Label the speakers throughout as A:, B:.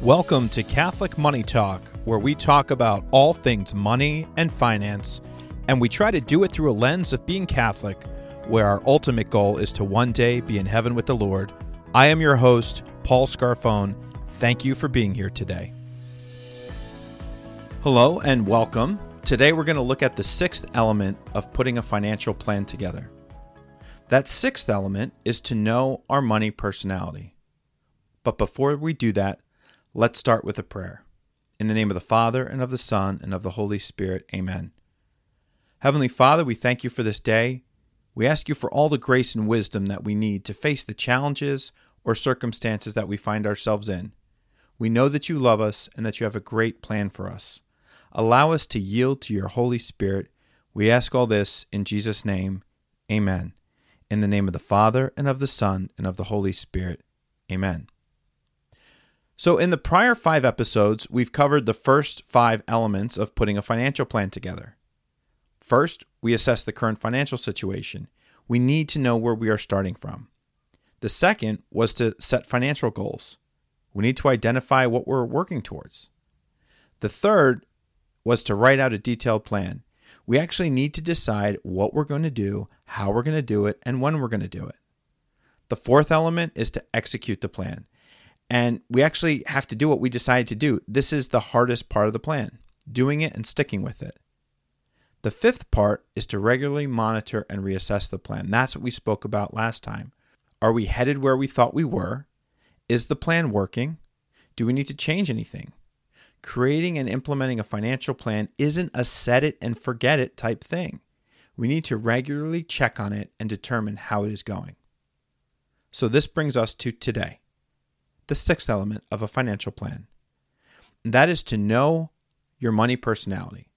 A: Welcome to Catholic Money Talk, where we talk about all things money and finance, and we try to do it through a lens of being Catholic, where our ultimate goal is to one day be in heaven with the Lord. I am your host, Paul Scarfone. Thank you for being here today. Hello and welcome. Today we're going to look at the sixth element of putting a financial plan together. That sixth element is to know our money personality. But before we do that, Let's start with a prayer. In the name of the Father, and of the Son, and of the Holy Spirit, amen. Heavenly Father, we thank you for this day. We ask you for all the grace and wisdom that we need to face the challenges or circumstances that we find ourselves in. We know that you love us and that you have a great plan for us. Allow us to yield to your Holy Spirit. We ask all this in Jesus' name. Amen. In the name of the Father, and of the Son, and of the Holy Spirit. Amen. So, in the prior five episodes, we've covered the first five elements of putting a financial plan together. First, we assess the current financial situation. We need to know where we are starting from. The second was to set financial goals. We need to identify what we're working towards. The third was to write out a detailed plan. We actually need to decide what we're going to do, how we're going to do it, and when we're going to do it. The fourth element is to execute the plan. And we actually have to do what we decided to do. This is the hardest part of the plan doing it and sticking with it. The fifth part is to regularly monitor and reassess the plan. That's what we spoke about last time. Are we headed where we thought we were? Is the plan working? Do we need to change anything? Creating and implementing a financial plan isn't a set it and forget it type thing. We need to regularly check on it and determine how it is going. So, this brings us to today the sixth element of a financial plan. That is to know your money personality.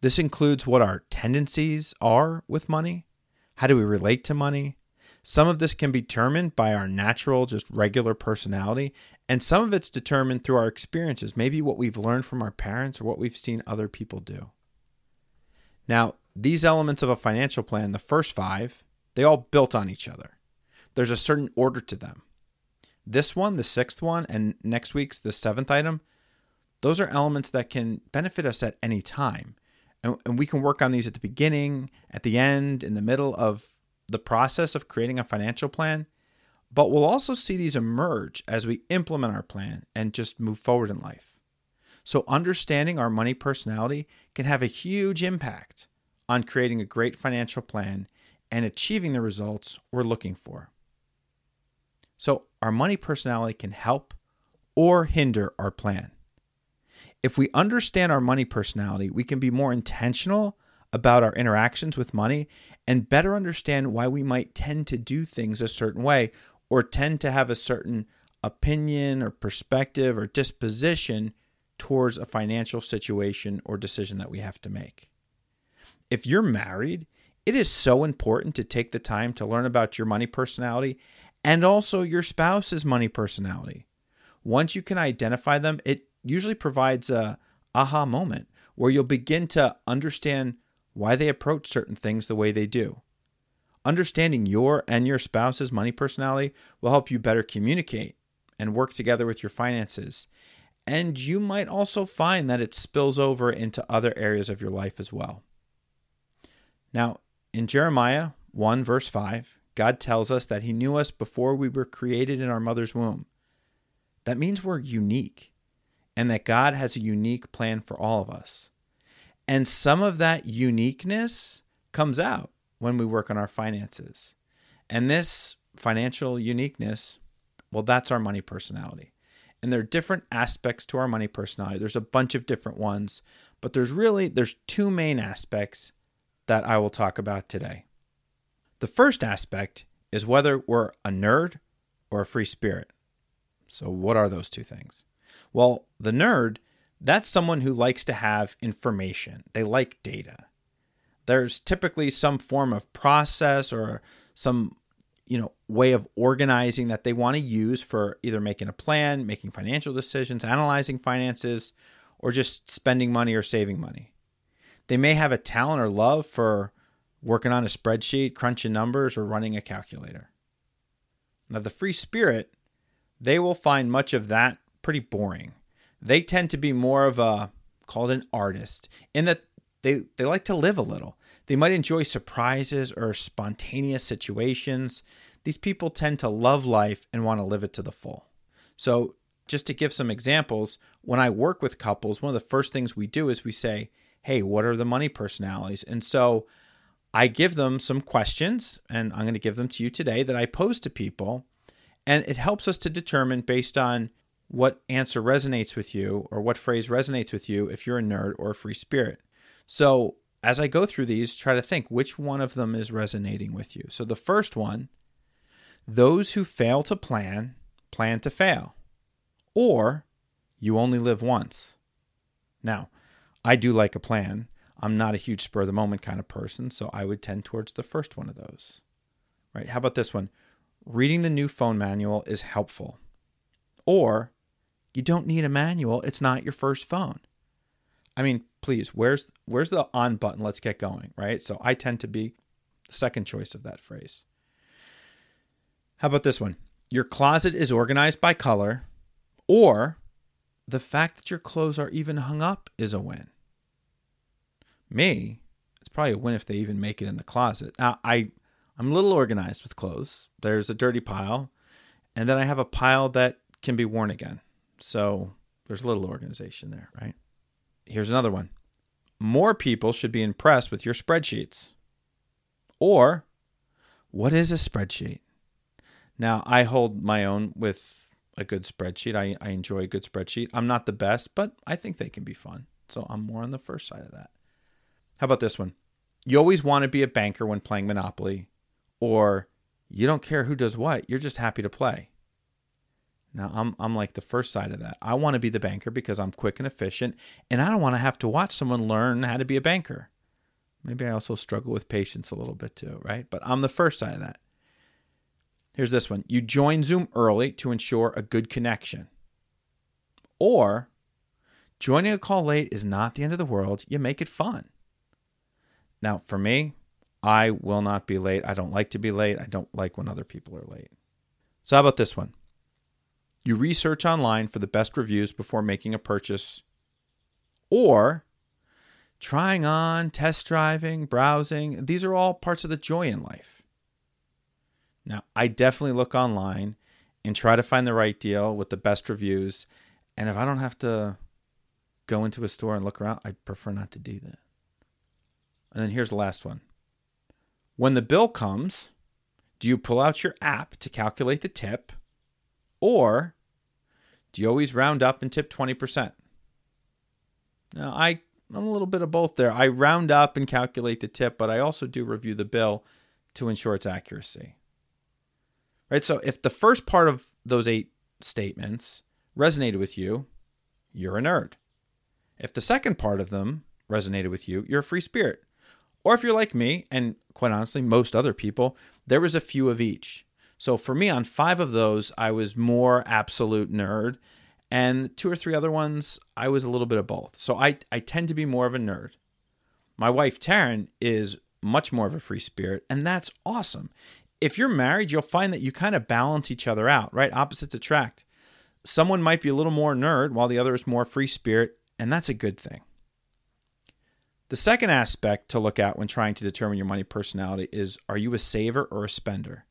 A: This includes what our tendencies are with money. How do we relate to money? Some of this can be determined by our natural, just regular personality, and some of it's determined through our experiences, maybe what we've learned from our parents or what we've seen other people do. Now, these elements of a financial plan, the first five, they all built on each other. There's a certain order to them. This one, the sixth one, and next week's the seventh item, those are elements that can benefit us at any time. And, and we can work on these at the beginning, at the end, in the middle of the process of creating a financial plan. But we'll also see these emerge as we implement our plan and just move forward in life. So, understanding our money personality can have a huge impact on creating a great financial plan and achieving the results we're looking for. So, our money personality can help or hinder our plan. If we understand our money personality, we can be more intentional about our interactions with money and better understand why we might tend to do things a certain way or tend to have a certain opinion or perspective or disposition towards a financial situation or decision that we have to make. If you're married, it is so important to take the time to learn about your money personality and also your spouse's money personality. Once you can identify them, it usually provides a aha moment where you'll begin to understand why they approach certain things the way they do. Understanding your and your spouse's money personality will help you better communicate and work together with your finances. And you might also find that it spills over into other areas of your life as well. Now, in Jeremiah 1, verse 5, God tells us that He knew us before we were created in our mother's womb. That means we're unique and that God has a unique plan for all of us. And some of that uniqueness comes out when we work on our finances. And this financial uniqueness, well, that's our money personality. And there are different aspects to our money personality. There's a bunch of different ones, but there's really there's two main aspects that I will talk about today. The first aspect is whether we're a nerd or a free spirit. So, what are those two things? Well, the nerd, that's someone who likes to have information, they like data. There's typically some form of process or some you know way of organizing that they want to use for either making a plan, making financial decisions, analyzing finances, or just spending money or saving money. They may have a talent or love for working on a spreadsheet, crunching numbers, or running a calculator. Now, the free spirit, they will find much of that pretty boring. They tend to be more of a called an artist in that they they like to live a little. They might enjoy surprises or spontaneous situations. These people tend to love life and want to live it to the full. So, just to give some examples, when I work with couples, one of the first things we do is we say, "Hey, what are the money personalities?" And so I give them some questions, and I'm going to give them to you today that I pose to people. And it helps us to determine based on what answer resonates with you or what phrase resonates with you if you're a nerd or a free spirit. So, as I go through these, try to think which one of them is resonating with you. So, the first one those who fail to plan, plan to fail, or you only live once. Now, I do like a plan. I'm not a huge spur of the moment kind of person, so I would tend towards the first one of those. Right? How about this one? Reading the new phone manual is helpful. Or you don't need a manual, it's not your first phone. I mean, please, where's where's the on button? Let's get going, right? So I tend to be the second choice of that phrase. How about this one? Your closet is organized by color, or the fact that your clothes are even hung up is a win. Me, it's probably a win if they even make it in the closet. Now, I, I'm a little organized with clothes. There's a dirty pile, and then I have a pile that can be worn again. So there's a little organization there, right? Here's another one. More people should be impressed with your spreadsheets. Or, what is a spreadsheet? Now, I hold my own with a good spreadsheet. I, I enjoy a good spreadsheet. I'm not the best, but I think they can be fun. So I'm more on the first side of that. How about this one? You always want to be a banker when playing Monopoly, or you don't care who does what, you're just happy to play. Now, I'm, I'm like the first side of that. I want to be the banker because I'm quick and efficient, and I don't want to have to watch someone learn how to be a banker. Maybe I also struggle with patience a little bit too, right? But I'm the first side of that. Here's this one you join Zoom early to ensure a good connection. Or joining a call late is not the end of the world, you make it fun. Now, for me, I will not be late. I don't like to be late. I don't like when other people are late. So, how about this one? You research online for the best reviews before making a purchase, or trying on, test driving, browsing. These are all parts of the joy in life. Now, I definitely look online and try to find the right deal with the best reviews. And if I don't have to go into a store and look around, I prefer not to do that. And then here's the last one. When the bill comes, do you pull out your app to calculate the tip, or do you always round up and tip 20%? Now, I, I'm a little bit of both there. I round up and calculate the tip, but I also do review the bill to ensure its accuracy. Right? So if the first part of those eight statements resonated with you, you're a nerd. If the second part of them resonated with you, you're a free spirit. Or if you're like me, and quite honestly, most other people, there was a few of each. So for me, on five of those, I was more absolute nerd. And two or three other ones, I was a little bit of both. So I, I tend to be more of a nerd. My wife, Taryn, is much more of a free spirit, and that's awesome. If you're married, you'll find that you kind of balance each other out, right? Opposites attract. Someone might be a little more nerd while the other is more free spirit, and that's a good thing. The second aspect to look at when trying to determine your money personality is are you a saver or a spender?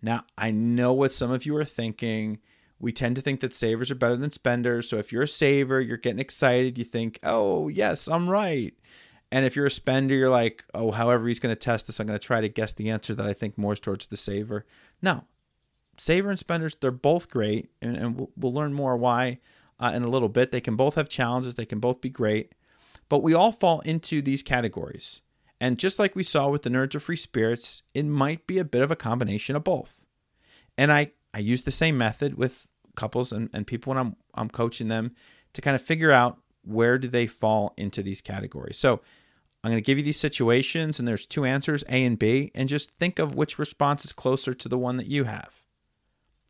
A: Now, I know what some of you are thinking. We tend to think that savers are better than spenders. So if you're a saver, you're getting excited. You think, oh, yes, I'm right. And if you're a spender, you're like, oh, however he's going to test this, I'm going to try to guess the answer that I think more towards the saver. No, saver and spenders, they're both great. And, and we'll, we'll, learn more why uh, in a little bit. They can both have challenges, they can both be great. But we all fall into these categories. And just like we saw with the Nerds of Free Spirits, it might be a bit of a combination of both. And I, I use the same method with couples and, and people when I'm, I'm coaching them to kind of figure out where do they fall into these categories. So I'm going to give you these situations, and there's two answers, A and B, and just think of which response is closer to the one that you have.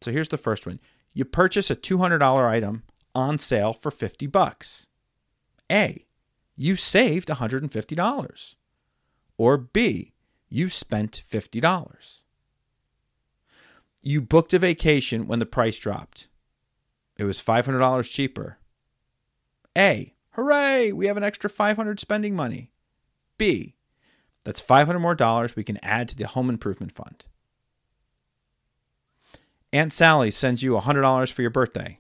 A: So here's the first one. You purchase a $200 item on sale for 50 bucks. A you saved $150. Or B, you spent $50. You booked a vacation when the price dropped. it was $500 cheaper. A, hooray, we have an extra 500 spending money. B, that's 500 more dollars we can add to the home improvement fund. Aunt Sally sends you $100 for your birthday.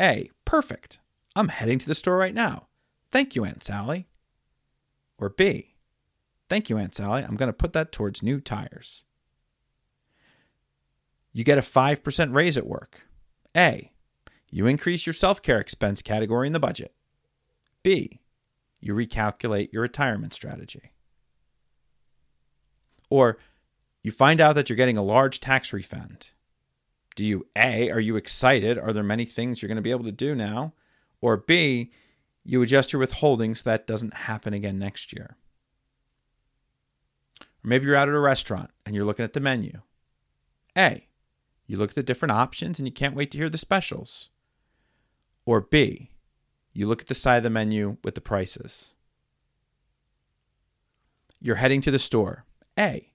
A: A, perfect. I'm heading to the store right now. Thank you, Aunt Sally. Or B, thank you, Aunt Sally. I'm going to put that towards new tires. You get a 5% raise at work. A, you increase your self care expense category in the budget. B, you recalculate your retirement strategy. Or you find out that you're getting a large tax refund. Do you A, are you excited? Are there many things you're going to be able to do now? Or B, you adjust your withholdings so that doesn't happen again next year. Or maybe you're out at a restaurant and you're looking at the menu. A, you look at the different options and you can't wait to hear the specials. Or B, you look at the side of the menu with the prices. You're heading to the store. A,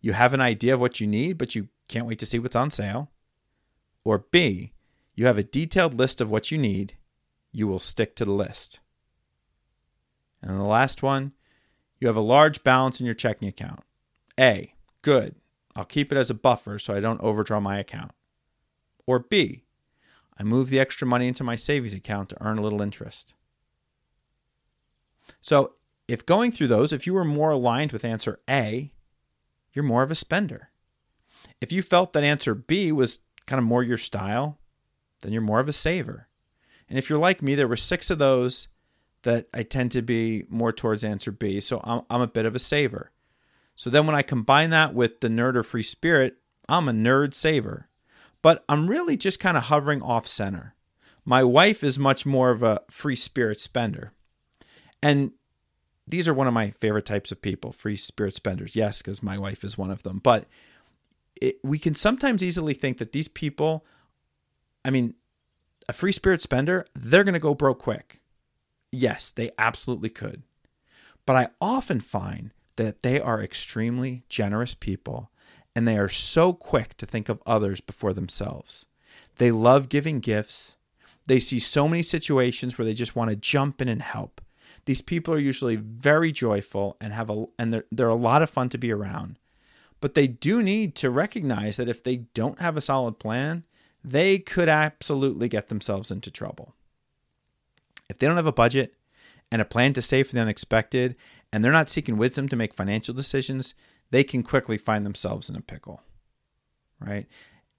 A: you have an idea of what you need, but you can't wait to see what's on sale. Or B, you have a detailed list of what you need, you will stick to the list. And the last one, you have a large balance in your checking account. A, good. I'll keep it as a buffer so I don't overdraw my account. Or B, I move the extra money into my savings account to earn a little interest. So, if going through those, if you were more aligned with answer A, you're more of a spender. If you felt that answer B was kind of more your style, then you're more of a saver. And if you're like me, there were six of those that I tend to be more towards answer B. So I'm, I'm a bit of a saver. So then when I combine that with the nerd or free spirit, I'm a nerd saver but I'm really just kind of hovering off center. My wife is much more of a free spirit spender. And these are one of my favorite types of people, free spirit spenders. Yes, because my wife is one of them. But it, we can sometimes easily think that these people, I mean, a free spirit spender, they're going to go broke quick. Yes, they absolutely could. But I often find that they are extremely generous people and they are so quick to think of others before themselves. They love giving gifts. They see so many situations where they just want to jump in and help. These people are usually very joyful and have a and they're, they're a lot of fun to be around. But they do need to recognize that if they don't have a solid plan, they could absolutely get themselves into trouble. If they don't have a budget and a plan to save for the unexpected, and they're not seeking wisdom to make financial decisions, they can quickly find themselves in a pickle, right?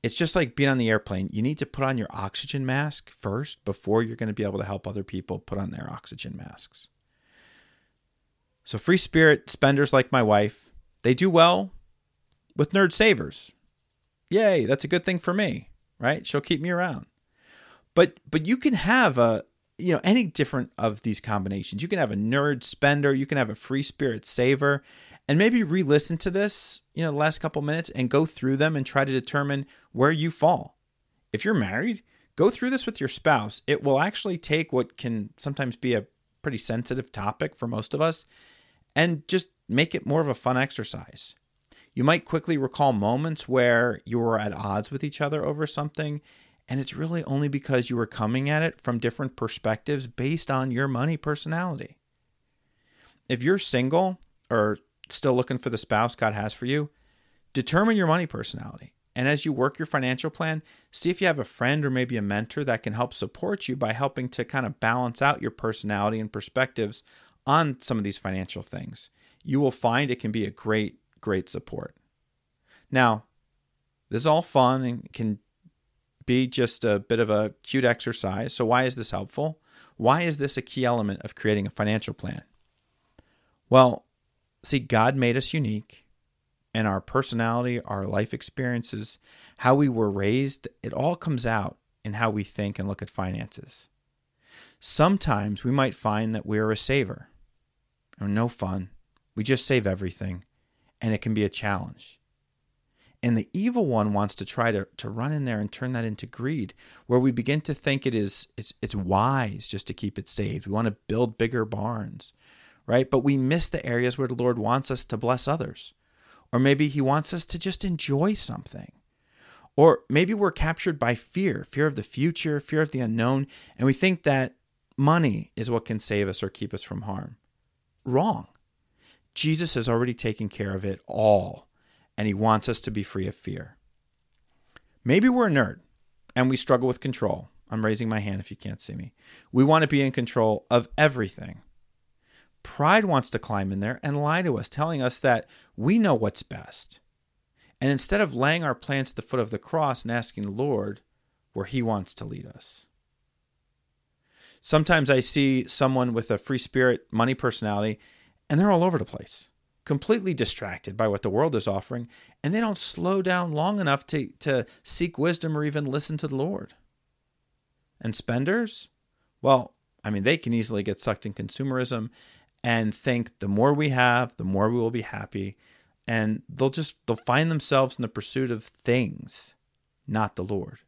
A: It's just like being on the airplane. You need to put on your oxygen mask first before you're going to be able to help other people put on their oxygen masks. So, free spirit spenders like my wife, they do well with nerd savers. Yay, that's a good thing for me, right? She'll keep me around. But but you can have a you know any different of these combinations. You can have a nerd spender, you can have a free spirit saver, and maybe re-listen to this, you know, the last couple minutes and go through them and try to determine where you fall. If you're married, go through this with your spouse. It will actually take what can sometimes be a pretty sensitive topic for most of us and just make it more of a fun exercise. You might quickly recall moments where you were at odds with each other over something, and it's really only because you were coming at it from different perspectives based on your money personality. If you're single or still looking for the spouse God has for you, determine your money personality. And as you work your financial plan, see if you have a friend or maybe a mentor that can help support you by helping to kind of balance out your personality and perspectives on some of these financial things. You will find it can be a great, great support. Now, this is all fun and can be just a bit of a cute exercise. So, why is this helpful? Why is this a key element of creating a financial plan? Well, See, God made us unique, and our personality, our life experiences, how we were raised, it all comes out in how we think and look at finances. Sometimes we might find that we're a saver. No fun. We just save everything, and it can be a challenge. And the evil one wants to try to, to run in there and turn that into greed, where we begin to think it is it's it's wise just to keep it saved. We want to build bigger barns right? But we miss the areas where the Lord wants us to bless others. Or maybe He wants us to just enjoy something. Or maybe we're captured by fear fear of the future, fear of the unknown, and we think that money is what can save us or keep us from harm. Wrong. Jesus has already taken care of it all, and he wants us to be free of fear. Maybe we're a nerd and we struggle with control. I'm raising my hand if you can't see me. We want to be in control of everything. Pride wants to climb in there and lie to us, telling us that we know what's best. And instead of laying our plans at the foot of the cross and asking the Lord where He wants to lead us. Sometimes I see someone with a free spirit money personality and they're all over the place, completely distracted by what the world is offering, and they don't slow down long enough to, to seek wisdom or even listen to the Lord. And spenders? Well, I mean, they can easily get sucked in consumerism and think the more we have, the more we will be happy. And they'll just they'll find themselves in the pursuit of things, not the Lord.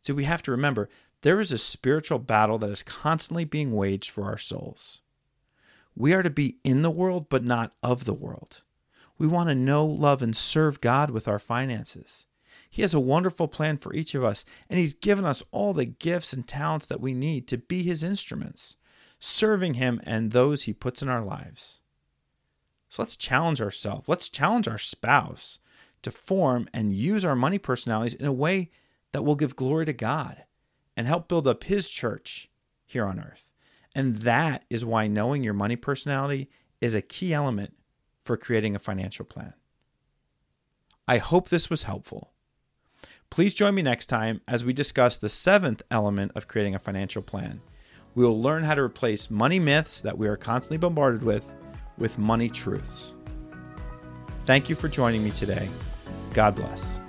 A: See, we have to remember there is a spiritual battle that is constantly being waged for our souls. We are to be in the world, but not of the world. We want to know, love, and serve God with our finances. He has a wonderful plan for each of us, and He's given us all the gifts and talents that we need to be His instruments, serving Him and those He puts in our lives. So let's challenge ourselves. Let's challenge our spouse to form and use our money personalities in a way that will give glory to God and help build up His church here on earth. And that is why knowing your money personality is a key element for creating a financial plan. I hope this was helpful. Please join me next time as we discuss the seventh element of creating a financial plan. We will learn how to replace money myths that we are constantly bombarded with with money truths. Thank you for joining me today. God bless.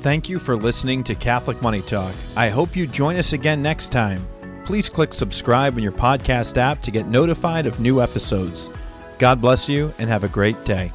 A: Thank you for listening to Catholic Money Talk. I hope you join us again next time. Please click subscribe in your podcast app to get notified of new episodes. God bless you and have a great day.